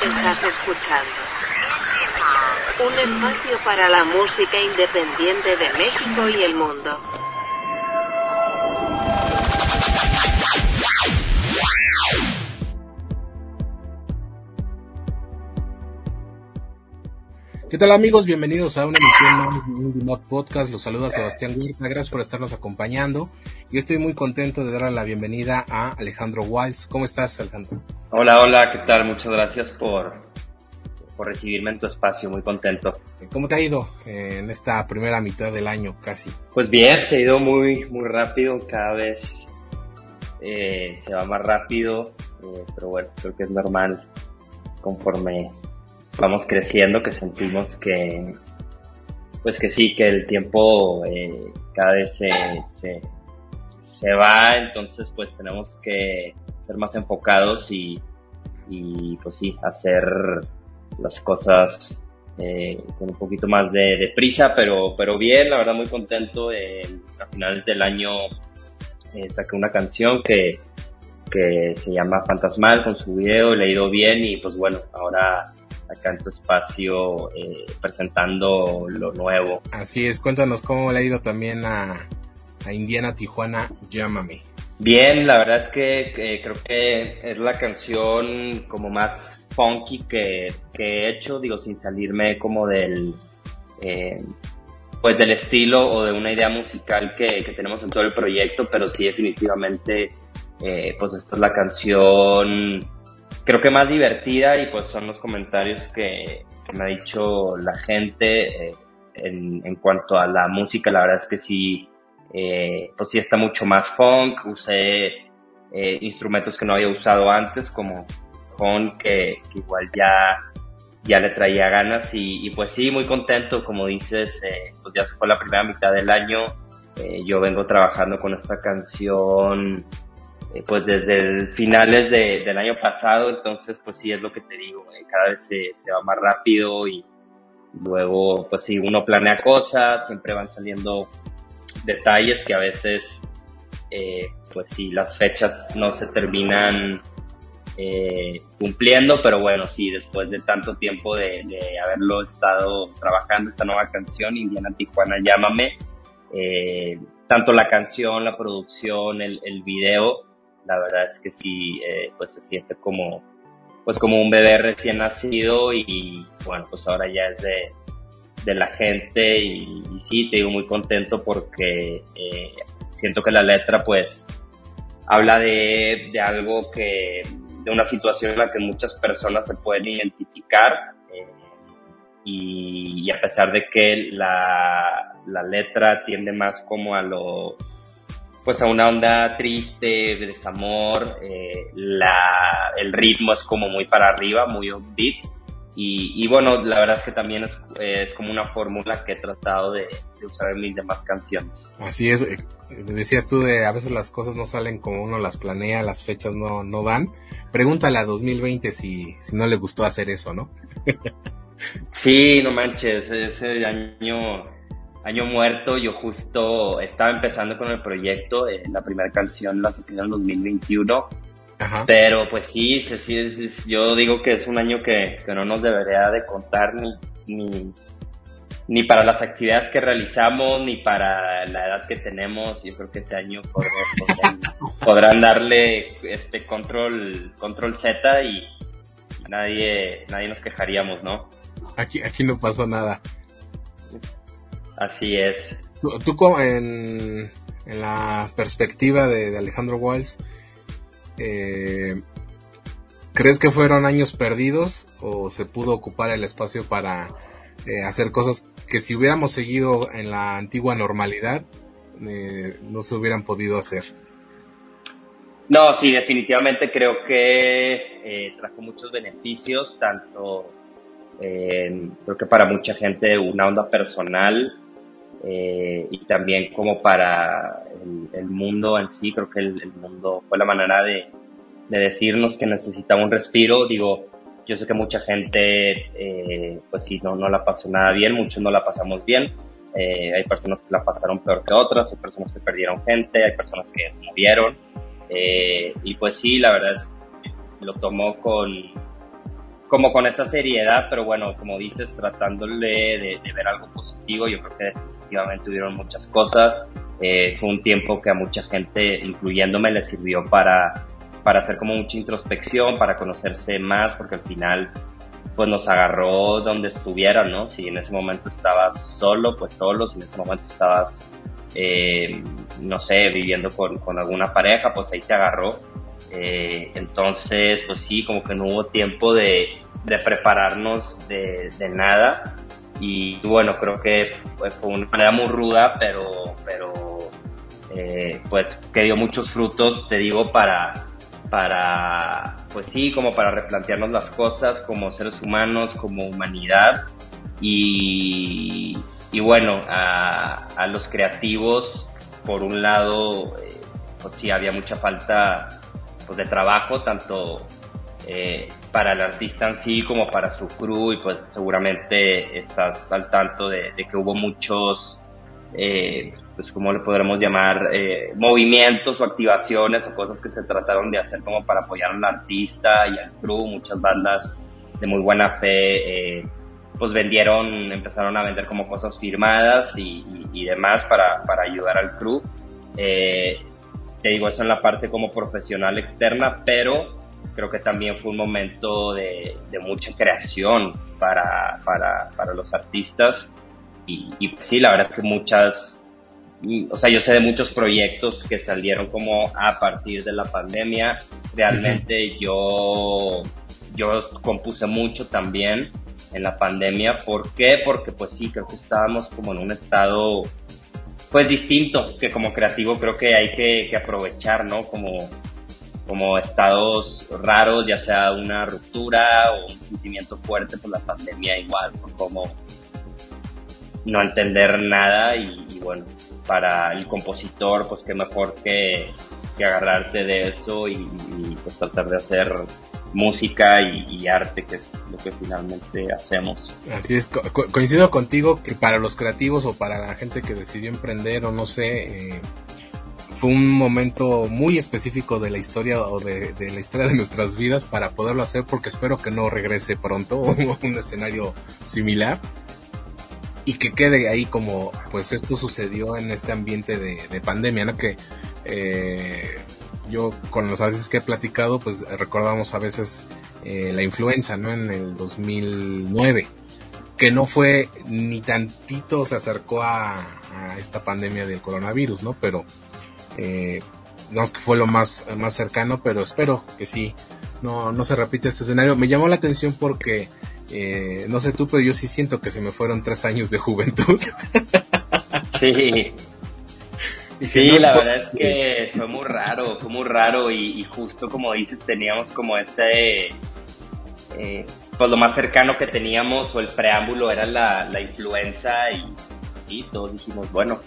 Estás escuchando un espacio para la música independiente de México y el mundo. ¿Qué tal amigos? Bienvenidos a una emisión de Mod Podcast. Los saluda Sebastián Huerta. Gracias por estarnos acompañando. Y estoy muy contento de darle la bienvenida a Alejandro Wiles. ¿Cómo estás, Alejandro? Hola, hola, ¿qué tal? Muchas gracias por, por recibirme en tu espacio. Muy contento. ¿Cómo te ha ido en esta primera mitad del año casi? Pues bien, se ha ido muy, muy rápido. Cada vez eh, se va más rápido. Eh, pero bueno, creo que es normal conforme vamos creciendo, que sentimos que, pues que sí, que el tiempo eh, cada vez se, se, va, entonces pues tenemos que ser más enfocados y, y pues sí, hacer las cosas eh, con un poquito más de, prisa, pero, pero bien, la verdad muy contento. A finales del año eh, saqué una canción que, que se llama Fantasmal con su video, le ha ido bien y pues bueno, ahora acá en tu espacio eh, presentando lo nuevo. Así es, cuéntanos cómo le ha ido también a, Indiana Tijuana, Llámame. Bien, la verdad es que creo que es la canción como más funky que, he hecho, digo, sin salirme como del, eh, pues del estilo o de una idea musical que, tenemos en todo el proyecto, pero sí definitivamente, eh, pues esta es la canción creo que más divertida y pues son los comentarios que, me ha dicho la gente eh, en, cuanto a la música, la verdad es que sí, eh, pues sí está mucho más funk, usé eh, instrumentos que no había usado antes como funk que, igual ya, ya le traía ganas. Y, pues sí, muy contento, como dices, pues ya se fue la primera mitad del año, yo vengo trabajando con esta canción eh, pues desde finales de, del año pasado, entonces pues sí es lo que te digo, eh, cada vez se, va más rápido y luego pues si uno planea cosas, siempre van saliendo detalles que a veces eh, pues si las fechas no se terminan cumpliendo, pero bueno, sí, después de tanto tiempo de, haberlo estado trabajando esta nueva canción, Indiana Tijuana Llámame, tanto la canción, la producción, el, el video, la verdad es que sí, eh, pues se siente como, pues como un bebé recién nacido y, bueno, pues ahora ya es de, de la gente y, sí, te digo muy contento porque eh, siento que la letra pues habla de, de, algo que, de una situación en la que muchas personas se pueden identificar eh, y, a pesar de que la, la letra tiende más como a lo pues a una onda triste, de desamor, eh, la, el ritmo es como muy para arriba, muy upbeat. Y, y bueno, la verdad es que también es, es como una fórmula que he tratado de, usar en mis demás canciones. Así es, eh, decías tú de a veces las cosas no salen como uno las planea, las fechas no, no dan. Pregúntale a 2020 si, si no le gustó hacer eso, ¿no? sí, no manches, ese año Año Muerto, yo justo estaba empezando con el proyecto, eh, la primera canción la saqué en el 2021, pero pues sí, sí, sí, yo digo que es un año que, que no nos debería de contar ni, ni, ni, para las actividades que realizamos, ni para la edad que tenemos, yo creo que ese año podrán, podrán darle este control, control Z y nadie, nadie nos quejaríamos, ¿no? Aquí, aquí no pasó nada. Así es. Tú, en, en, la perspectiva de, Alejandro Walls, eh, ¿crees que fueron años perdidos o se pudo ocupar el espacio para eh, hacer cosas que si hubiéramos seguido en la antigua normalidad eh, no se hubieran podido hacer? No, sí, definitivamente creo que trajo muchos beneficios, tanto creo que para mucha gente una onda personal, eh, y también como para el, mundo en sí, creo que el, mundo fue la manera de, de, decirnos que necesitaba un respiro. Digo, yo sé que mucha gente, eh, pues sí, no, no la pasó nada bien, muchos no la pasamos bien. Eh, hay personas que la pasaron peor que otras, hay personas que perdieron gente, hay personas que murieron. y pues sí, la verdad es lo tomó con, como con esa seriedad, pero bueno, como dices, tratándole de, ver algo positivo, yo creo que definitivamente hubieron muchas cosas. Eh, fue un tiempo que a mucha gente, incluyéndome, le sirvió para, para hacer como mucha introspección, para conocerse más, porque al final pues nos agarró donde estuviera, ¿no? Si en ese momento estabas solo, pues solo, si en ese momento estabas, eh, no sé, viviendo con, con alguna pareja, pues ahí te agarró eh, entonces, pues sí, como que no hubo tiempo de, prepararnos de, nada. Y bueno, creo que fue una manera muy ruda, pero, pero eh, pues que dio muchos frutos, te digo, para, para, pues sí, como para replantearnos las cosas como seres humanos, como humanidad. Y, y bueno, a, los creativos, por un lado, eh, pues sí, había mucha falta pues, de trabajo, tanto eh, para el artista en sí como para su crew y pues seguramente estás al tanto de, que hubo muchos, eh, pues como le podremos llamar, eh, movimientos o activaciones o cosas que se trataron de hacer como para apoyar al artista y al crew, muchas bandas de muy buena fe pues vendieron, empezaron a vender como cosas firmadas y, demás para, para, ayudar al crew. Eh, te digo eso en la parte como profesional externa, pero creo que también fue un momento de, mucha creación para, para, para los artistas y, y pues sí, la verdad es que muchas, o sea, yo sé de muchos proyectos que salieron como a partir de la pandemia. Realmente yo, yo compuse mucho también en la pandemia. ¿Por qué? Porque pues sí, creo que estábamos como en un estado pues distinto, que como creativo creo que hay que, aprovechar, ¿no? Como, como estados raros, ya sea una ruptura o un sentimiento fuerte por la pandemia igual, como no entender nada y, bueno, para el compositor, pues qué mejor que, que agarrarte de eso y, pues tratar de hacer música y, arte, que es lo que finalmente hacemos. Así es, coincido contigo que para los creativos o para la gente que decidió emprender o no sé, eh, fue un momento muy específico de la historia o de, la historia de nuestras vidas para poderlo hacer porque espero que no regrese pronto un escenario similar y que quede ahí como pues esto sucedió en este ambiente de, pandemia, ¿no? Que eh, yo con los artistas que he platicado, pues recordamos a veces eh, la influenza, ¿no? En el 2009, que no fue ni tantito se acercó a, esta pandemia del coronavirus, ¿no? Pero eh, no es que fue lo más, más cercano, pero espero que sí, no, no se repite este escenario. Me llamó la atención porque, eh, no sé tú, pero yo sí siento que se me fueron tres años de juventud. Sí, sí, la verdad es que fue muy raro, fue muy raro y, justo como dices, teníamos como ese, eh, pues lo más cercano que teníamos o el preámbulo era la, la influenza y sí, todos dijimos, bueno,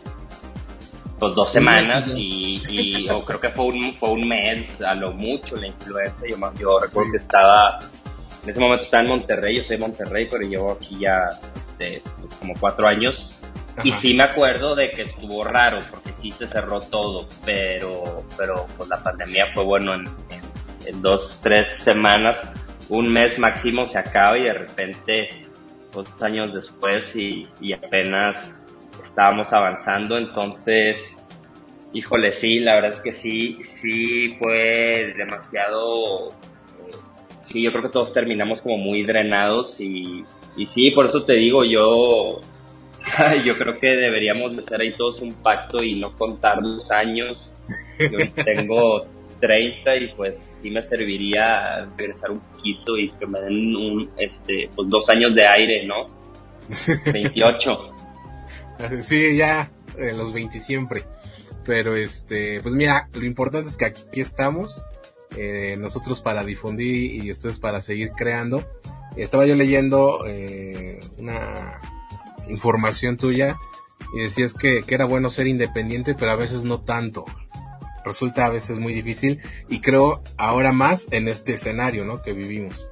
pues dos semanas y, o creo que fue un, fue un mes a lo mucho la influenza, yo, yo recuerdo que estaba, en ese momento estaba en Monterrey, yo soy de Monterrey, pero llevo aquí ya este, pues como cuatro años y sí me acuerdo de que estuvo raro, porque sí se cerró todo, pero, pero pues la pandemia fue bueno en, en, dos, tres semanas, un mes máximo se acaba y de repente, dos años después y, y apenas estábamos avanzando, entonces, híjole, sí, la verdad es que sí, sí fue demasiado, eh, sí, yo creo que todos terminamos como muy drenados y, y sí, por eso te digo, yo yo creo que deberíamos hacer ahí todos un pacto y no contar los años. Tengo 30 y pues sí me serviría regresar un poquito y que me den un, este, pues dos años de aire, ¿no? 28. Sí, ya, los 20 siempre. Pero este, pues mira, lo importante es que aquí estamos, eh, nosotros para difundir y ustedes para seguir creando. Estaba yo leyendo eh, una información tuya y decías que, que era bueno ser independiente, pero a veces no tanto. Resulta a veces muy difícil y creo ahora más en este escenario, ¿no? Que vivimos.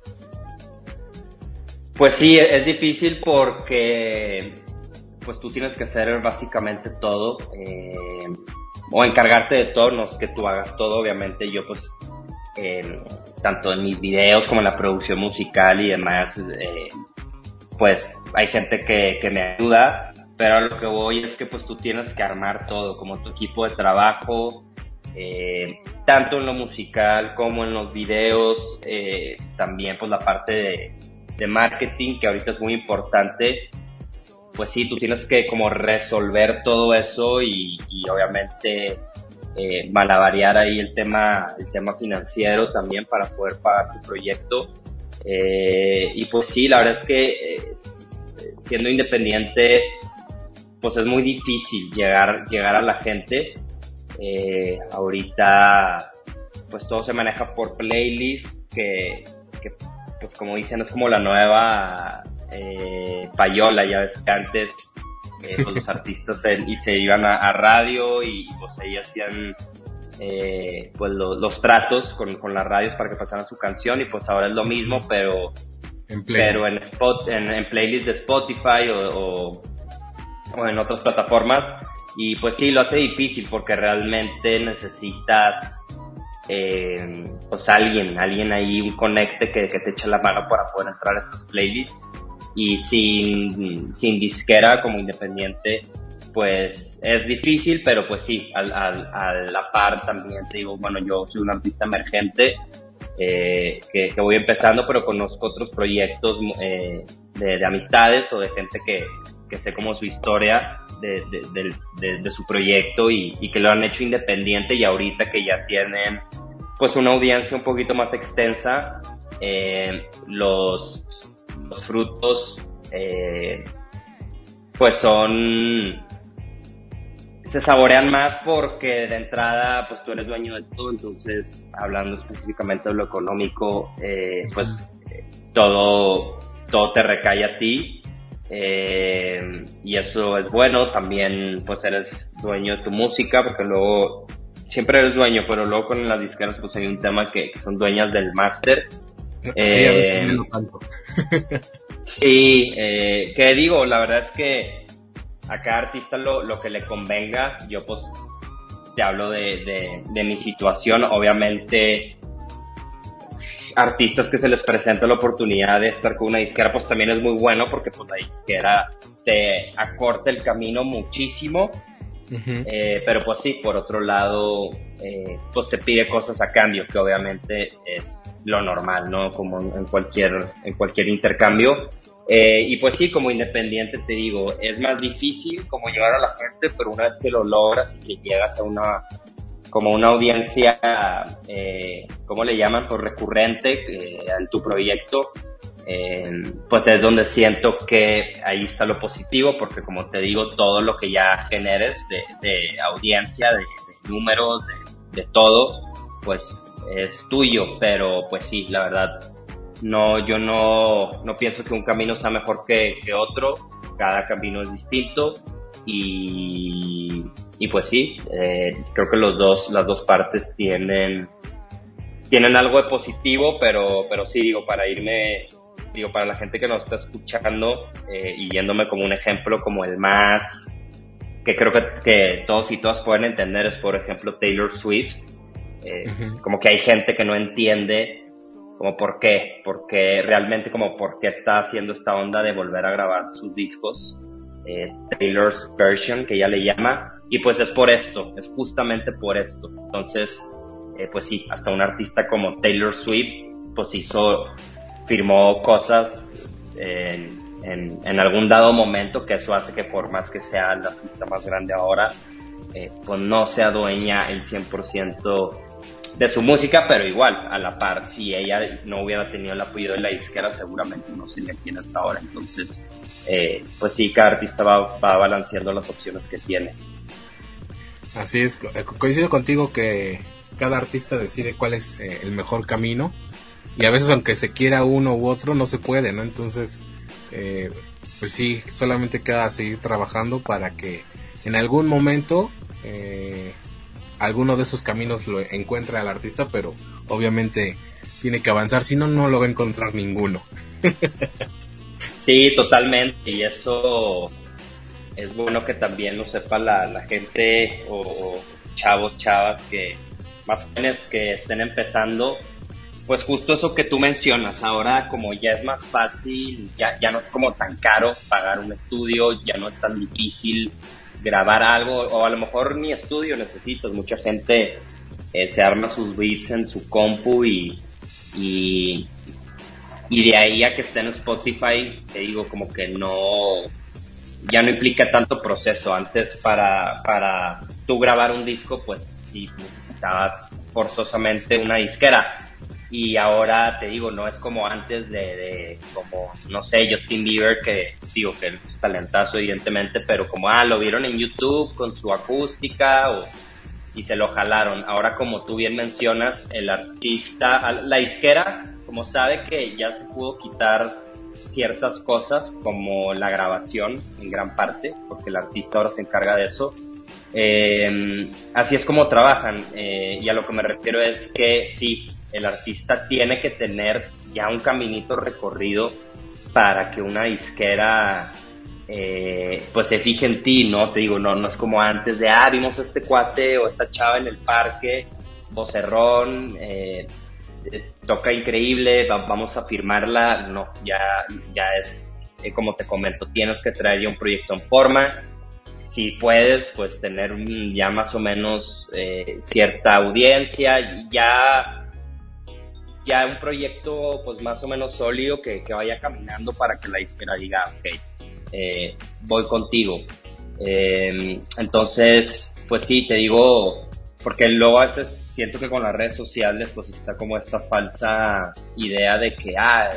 Pues sí, es difícil porque pues tú tienes que hacer básicamente todo eh, o encargarte de todo, no es que tú hagas todo, obviamente yo pues tanto en mis videos como en la producción musical y demás, eh, pues hay gente que, que, me ayuda, pero lo que voy es que pues tú tienes que armar todo, como tu equipo de trabajo, eh, tanto en lo musical como en los videos, eh, también pues la parte de, marketing que ahorita es muy importante, pues sí, tú tienes que como resolver todo eso y, y obviamente eh, malavariar ahí el tema, el tema financiero también para poder pagar tu proyecto. Eh, y pues sí, la verdad es que siendo independiente, pues es muy difícil llegar, llegar a la gente. Eh, ahorita, pues todo se maneja por playlist, que, que pues como dicen, es como la nueva eh, payola, ya ves que antes eh, pues los artistas se, y se iban a, radio y pues ahí hacían eh, pues los tratos con, con, las radios para que pasaran su canción y pues ahora es lo mismo pero en pero en spot en, en playlist de Spotify o, o, en otras plataformas. Y pues sí lo hace difícil porque realmente necesitas eh, pues alguien alguien ahí un conecte que, que te eche la mano para poder entrar a estas playlists. Y sin, sin disquera como independiente, pues es difícil, pero pues sí, a, la par también te digo, bueno, yo soy un artista emergente eh, que, voy empezando, pero conozco otros proyectos eh, de, amistades o de gente que, que sé como su historia de, de, su proyecto y, y, que lo han hecho independiente y ahorita que ya tienen pues una audiencia un poquito más extensa, eh, los los frutos eh, pues son se saborean más porque de entrada pues tú eres dueño de todo entonces hablando específicamente de lo económico eh, pues todo todo te recae a ti eh, y eso es bueno. También pues eres dueño de tu música porque luego siempre eres dueño pero luego con las disqueras pues hay un tema que, que son dueñas del máster. Eh, tanto. sí, eh, que digo, la verdad es que a cada artista lo, lo que le convenga, yo pues te hablo de, de, mi situación, obviamente artistas que se les presenta la oportunidad de estar con una disquera, pues también es muy bueno porque pues la disquera te acorta el camino muchísimo eh, pero pues sí, por otro lado, eh, pues te pide cosas a cambio, que obviamente es lo normal, ¿no? Como en cualquier, en cualquier intercambio. Eh, y pues sí, como independiente te digo, es más difícil como llegar a la gente, pero una vez que lo logras y que llegas a una, como una audiencia, eh, ¿cómo le llaman? Pues recurrente eh, en tu proyecto, pues es donde siento que ahí está lo positivo, porque como te digo, todo lo que ya generes de, audiencia, de, números, de, todo, pues es tuyo, pero pues sí, la verdad, no, yo no, no pienso que un camino sea mejor que, otro, cada camino es distinto y, y pues sí, eh, creo que los dos, las dos partes tienen, tienen algo de positivo, pero, pero sí digo, para irme digo, para la gente que nos está escuchando eh, y yéndome como un ejemplo como el más que creo que, que todos y todas pueden entender es, por ejemplo, Taylor Swift. Eh, como que hay gente que no entiende como por qué, porque realmente como por qué está haciendo esta onda de volver a grabar sus discos, eh, Taylor's version, que ella le llama, y pues es por esto, es justamente por esto. Entonces, pues sí, hasta un artista como Taylor Swift, pues hizo firmó cosas en, algún dado momento, que eso hace que por más que sea la pista más grande ahora, eh, pues no sea dueña el 100% de su música, pero igual, a la par, si ella no hubiera tenido el apoyo de la disquera, seguramente no sería quien es ahora. Entonces, eh, pues sí, cada artista va, va balanceando las opciones que tiene. Así es, coincido contigo que cada artista decide cuál es eh, el mejor camino y a veces aunque se quiera uno u otro no se puede, ¿no? Entonces, eh, pues sí, solamente queda seguir trabajando para que en algún momento eh, alguno de esos caminos lo encuentre al artista, pero obviamente tiene que avanzar, si no, no lo va a encontrar ninguno. sí, totalmente, y eso es bueno que también lo sepa la, la gente o chavos, chavas que más jóvenes que estén empezando, pues justo eso que tú mencionas, ahora como ya es más fácil, ya, ya no es como tan caro pagar un estudio, ya no es tan difícil grabar algo, o a lo mejor ni estudio necesitas, mucha gente eh, se arma sus beats en su compu y, y, y de ahí a que esté en Spotify, te digo como que no, ya no implica tanto proceso. Antes para, para tú grabar un disco, pues sí necesitabas forzosamente una disquera. Y ahora te digo, no es como antes de, de como, no sé, Justin Bieber, que digo que es talentazo evidentemente, pero como, ah, lo vieron en YouTube con su acústica o, y se lo jalaron. Ahora como tú bien mencionas, el artista, la disquera, como sabe que ya se pudo quitar ciertas cosas como la grabación en gran parte, porque el artista ahora se encarga de eso. Eh, así es como trabajan eh, y a lo que me refiero es que sí, el artista tiene que tener ya un caminito recorrido para que una disquera eh, pues se fije en ti, ¿no? Te digo, no, no es como antes de, ah, vimos este cuate o esta chava en el parque, vocerrón, eh, toca increíble, vamos a firmarla, no, ya, ya es, eh, como te comento, tienes que traer ya un proyecto en forma, si puedes, pues tener ya más o menos eh, cierta audiencia, ya, ya un proyecto pues más o menos sólido que, que vaya caminando para que la disquera diga, ok, eh, voy contigo. entonces, pues sí, te digo, porque luego a veces siento que con las redes sociales pues está como esta falsa idea de que, ah,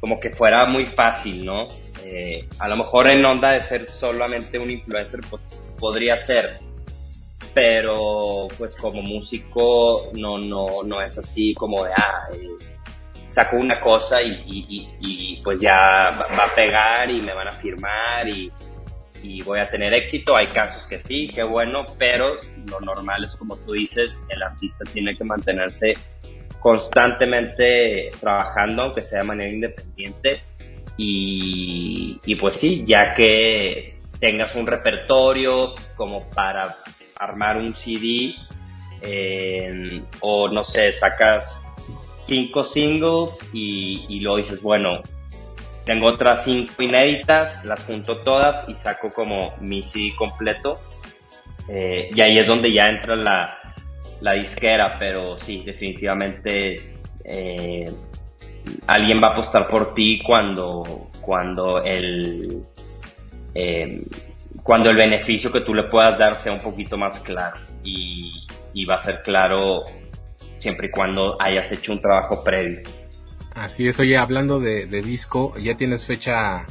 como que fuera muy fácil, ¿no? Eh, a lo mejor en onda de ser solamente un influencer pues podría ser, pero pues como músico no, no, no es así como de, ah, eh, saco una cosa y, pues ya va, a pegar y me van a firmar y y voy a tener éxito. Hay casos que sí, qué bueno, pero lo normal es como tú dices, el artista tiene que mantenerse constantemente trabajando, aunque sea de manera independiente. Y, y pues sí, ya que tengas un repertorio como para armar un CD, eh, o no sé, sacas cinco singles y, y luego dices, bueno, tengo otras cinco inéditas, las junto todas y saco como mi CD completo. Eh, y ahí es donde ya entra la, la disquera, pero sí, definitivamente eh, alguien va a apostar por ti cuando, cuando el, eh, cuando el beneficio que tú le puedas dar sea un poquito más claro y, y va a ser claro siempre y cuando hayas hecho un trabajo previo. Así es, oye, hablando de, disco, ¿ya tienes fecha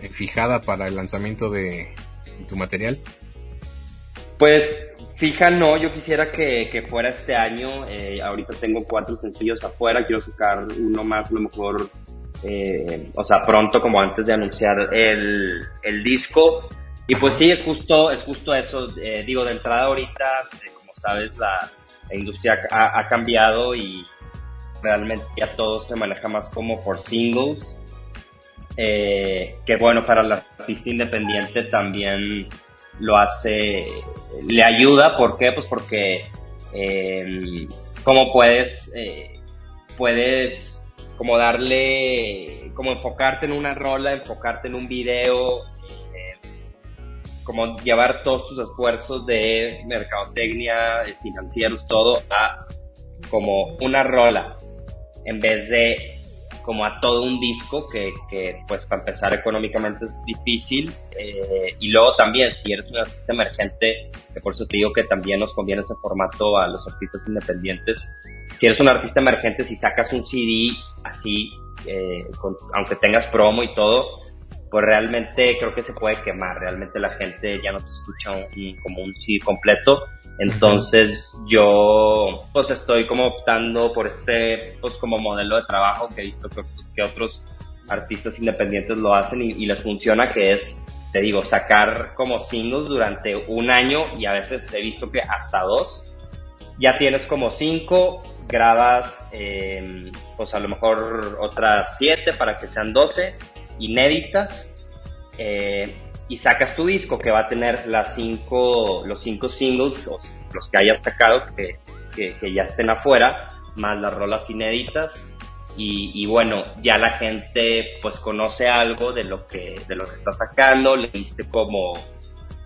eh, fijada para el lanzamiento de tu material? Pues fija no, yo quisiera que, fuera este año, eh, ahorita tengo cuatro sencillos afuera, quiero sacar uno más a lo mejor, eh, o sea, pronto como antes de anunciar el, disco. Y pues sí, es justo, es justo eso, digo, de entrada ahorita, como sabes, la, industria ha cambiado y realmente ya todo se maneja más como por singles. Eh, que bueno, para el artista independiente también lo hace, le ayuda, ¿por qué? Pues porque eh, como puedes, eh, puedes como darle, como enfocarte en una rola, enfocarte en un video, como llevar todos tus esfuerzos de mercadotecnia, financieros, todo a como una rola en vez de como a todo un disco que, que pues para empezar económicamente es difícil eh, y luego también si eres un artista emergente que por eso te digo que también nos conviene ese formato a los artistas independientes si eres un artista emergente si sacas un CD así eh, aunque tengas promo y todo pues realmente creo que se puede quemar realmente la gente ya no te escucha como un CD completo. Entonces yo pues estoy como optando por este pues como modelo de trabajo que he visto que, otros artistas independientes lo hacen y, les funciona que es, te digo, sacar como singles durante un año y a veces he visto que hasta dos. Ya tienes como cinco, grabas em, pues a lo mejor otras siete para que sean doce inéditas. Eh, y sacas tu disco que va a tener las cinco, los cinco singles los que hayas sacado que, ya estén afuera, más las rolas inéditas. Y, y, bueno, ya la gente pues conoce algo de lo que, de lo que está sacando, le diste como,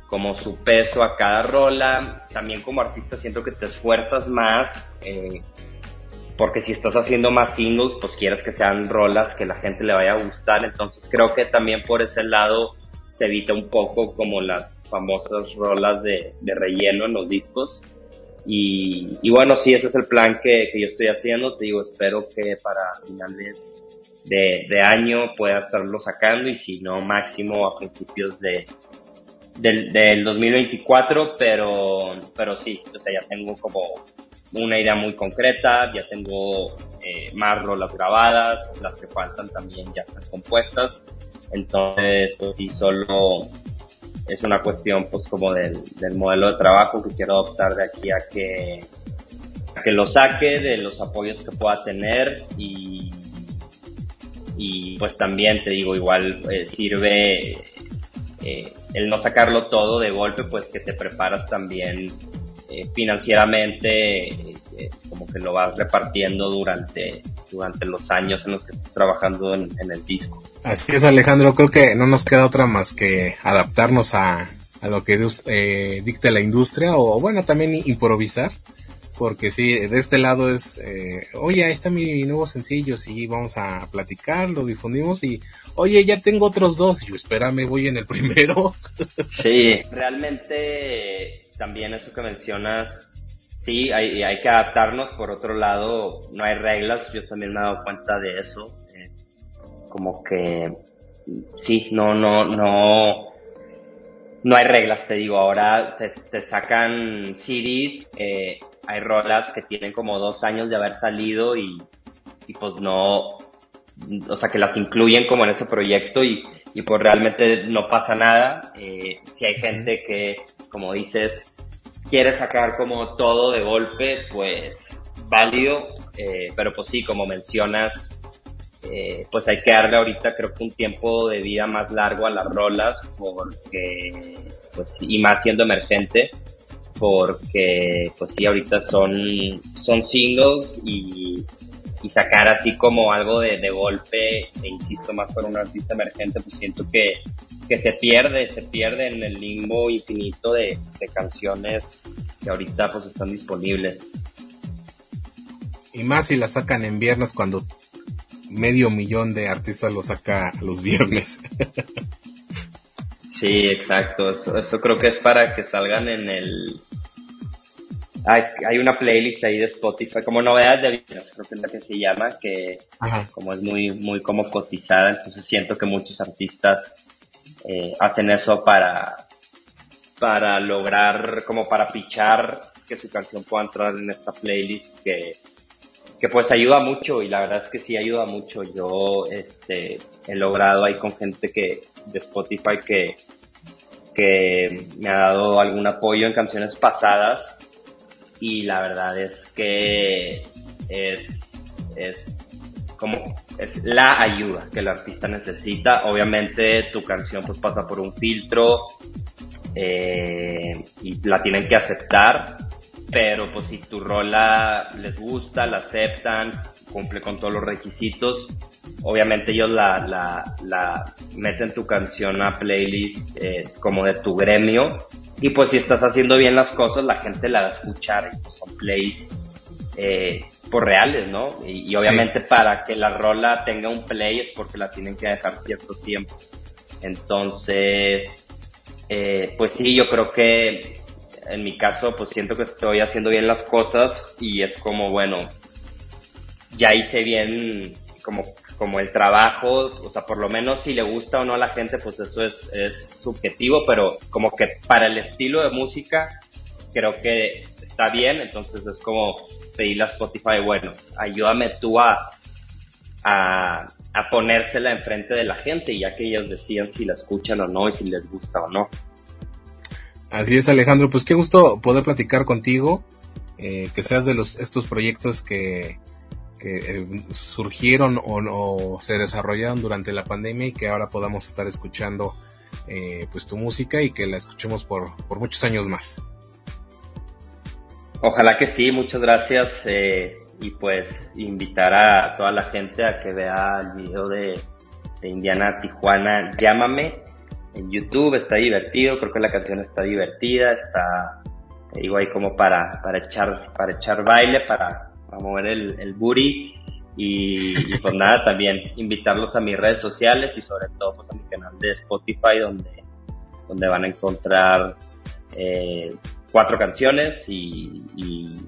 como su peso a cada rola. También como artista siento que te esfuerzas más, eh, porque si estás haciendo más singles, pues quieres que sean rolas que la gente le vaya a gustar. Entonces creo que también por ese lado se evita un poco como las famosas rolas de, de relleno en los discos. Y, y, bueno, sí, ese es el plan que, que, yo estoy haciendo. Te digo, espero que para finales de, de, año pueda estarlo sacando y si no, máximo a principios de, del, del 2024, pero, pero sí, o sea, ya tengo como una idea muy concreta, ya tengo eh, más rolas grabadas, las que faltan también ya están compuestas, entonces pues sí, solo es una cuestión pues como del, del modelo de trabajo que quiero adoptar de aquí a que, a que lo saque, de los apoyos que pueda tener y, y pues también te digo, igual eh, sirve eh, el no sacarlo todo de golpe, pues que te preparas también eh, financieramente, eh, como que lo vas repartiendo durante, durante los años en los que estás trabajando en, el disco. Así es, Alejandro, creo que no nos queda otra más que adaptarnos a, a lo que eh, dicte la industria o bueno, también improvisar porque sí, de este lado es, eh, oye, ahí está mi nuevo sencillo, sí, vamos a platicar, lo difundimos y, oye, ya tengo otros dos, y yo, espérame, voy en el primero. Sí, realmente también eso que mencionas, sí, hay, hay que adaptarnos, por otro lado, no hay reglas, yo también me he dado cuenta de eso, eh, como que, sí, no, no, no, no hay reglas, te digo, ahora te, te sacan CDs, eh, hay rolas que tienen como dos años de haber salido y, y pues no, o sea, que las incluyen como en ese proyecto y, y pues realmente no pasa nada. Eh, si hay gente que, como dices, quiere sacar como todo de golpe, pues válido, eh, pero pues sí, como mencionas, eh, pues hay que darle ahorita creo que un tiempo de vida más largo a las rolas porque, pues, y más siendo emergente, porque pues sí, ahorita son, son singles y, y sacar así como algo de, de, golpe, e insisto más para un artista emergente, pues siento que, que se pierde, se pierde en el limbo infinito de, de canciones que ahorita pues están disponibles. Y más si la sacan en viernes cuando medio millón de artistas lo saca los viernes. Sí, exacto. Eso, creo que es para que salgan en el... Hay, hay una playlist ahí de Spotify, como novedades de viernes, creo que es la que se llama, que como es muy, muy como cotizada, entonces siento que muchos artistas eh, hacen eso para, para lograr, como para pichar que su canción pueda entrar en esta playlist que, que pues ayuda mucho y la verdad es que sí ayuda mucho. Yo este, he logrado ahí con gente que de Spotify que, que me ha dado algún apoyo en canciones pasadas y la verdad es que es, es como es la ayuda que el artista necesita. Obviamente tu canción pues pasa por un filtro eh, y la tienen que aceptar pero pues si tu rola les gusta, la aceptan, cumple con todos los requisitos, obviamente ellos la, la, la meten tu canción a playlist eh, como de tu gremio y pues si estás haciendo bien las cosas la gente la va a escuchar y pues son plays eh, por reales, ¿no? Y, obviamente para que la rola tenga un play es porque la tienen que dejar cierto tiempo. Entonces, eh, pues sí, yo creo que en mi caso, pues siento que estoy haciendo bien las cosas y es como, bueno, ya hice bien como, como el trabajo, o sea, por lo menos si le gusta o no a la gente, pues eso es, es subjetivo, pero como que para el estilo de música creo que está bien, entonces es como pedirle a Spotify, bueno, ayúdame tú a, a, a ponérsela enfrente de la gente, ya que ellos decían si la escuchan o no y si les gusta o no. Así es, Alejandro. Pues qué gusto poder platicar contigo, eh, que seas de los estos proyectos que, que eh, surgieron o, se desarrollaron durante la pandemia y que ahora podamos estar escuchando eh, pues tu música y que la escuchemos por, por muchos años más. Ojalá que sí, muchas gracias eh, y pues invitar a toda la gente a que vea el video de, Indiana Tijuana, llámame en YouTube, está divertido, creo que la canción está divertida, está igual ahí como para, para echar, para echar baile, para, mover el, el booty y, pues nada, también invitarlos a mis redes sociales y sobre todo pues, a mi canal de Spotify donde, donde van a encontrar eh, cuatro canciones y,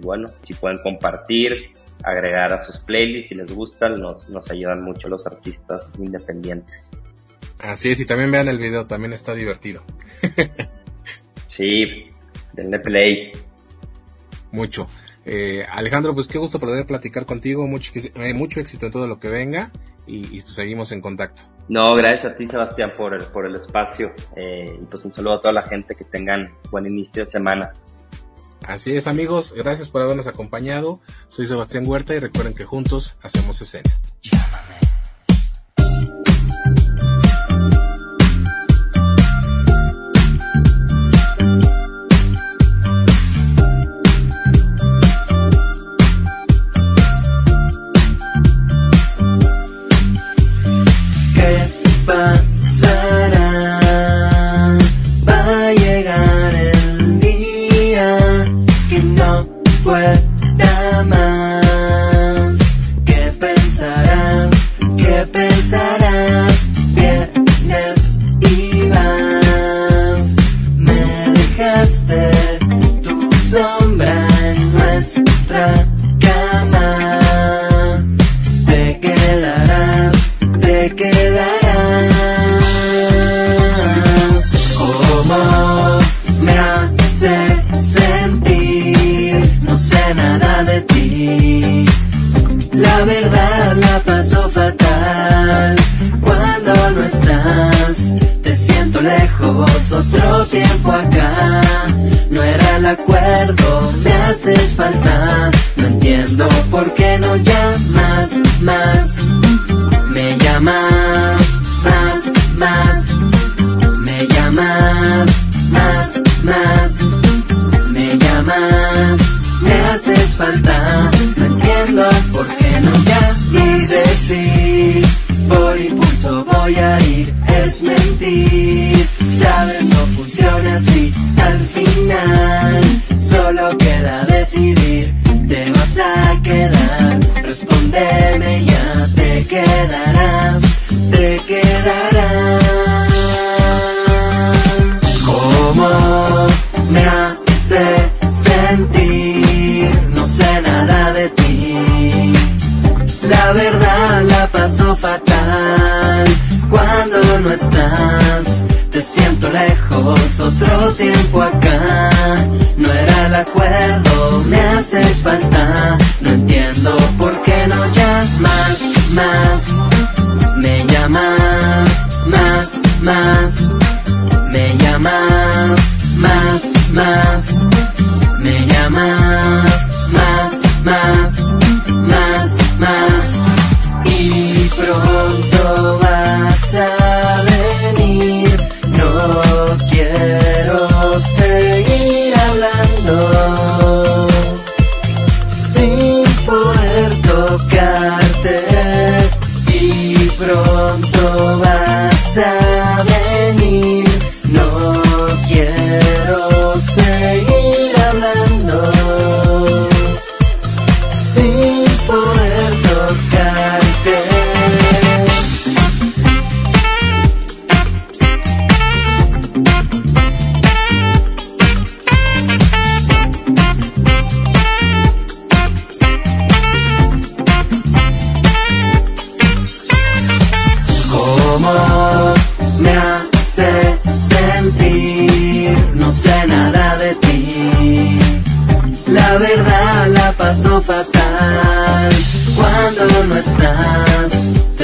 bueno, si pueden compartir, agregar a sus playlists si les gustan, nos, nos ayudan mucho los artistas independientes. Así es, y también vean el video, también está divertido. sí, denle play. Mucho. Eh, Alejandro, pues qué gusto poder platicar contigo, mucho, eh, mucho éxito en todo lo que venga y, pues seguimos en contacto. No, gracias a ti Sebastián por el, por el espacio eh, y pues un saludo a toda la gente que tengan buen inicio de semana. Así es amigos, gracias por habernos acompañado. Soy Sebastián Huerta y recuerden que juntos hacemos escena.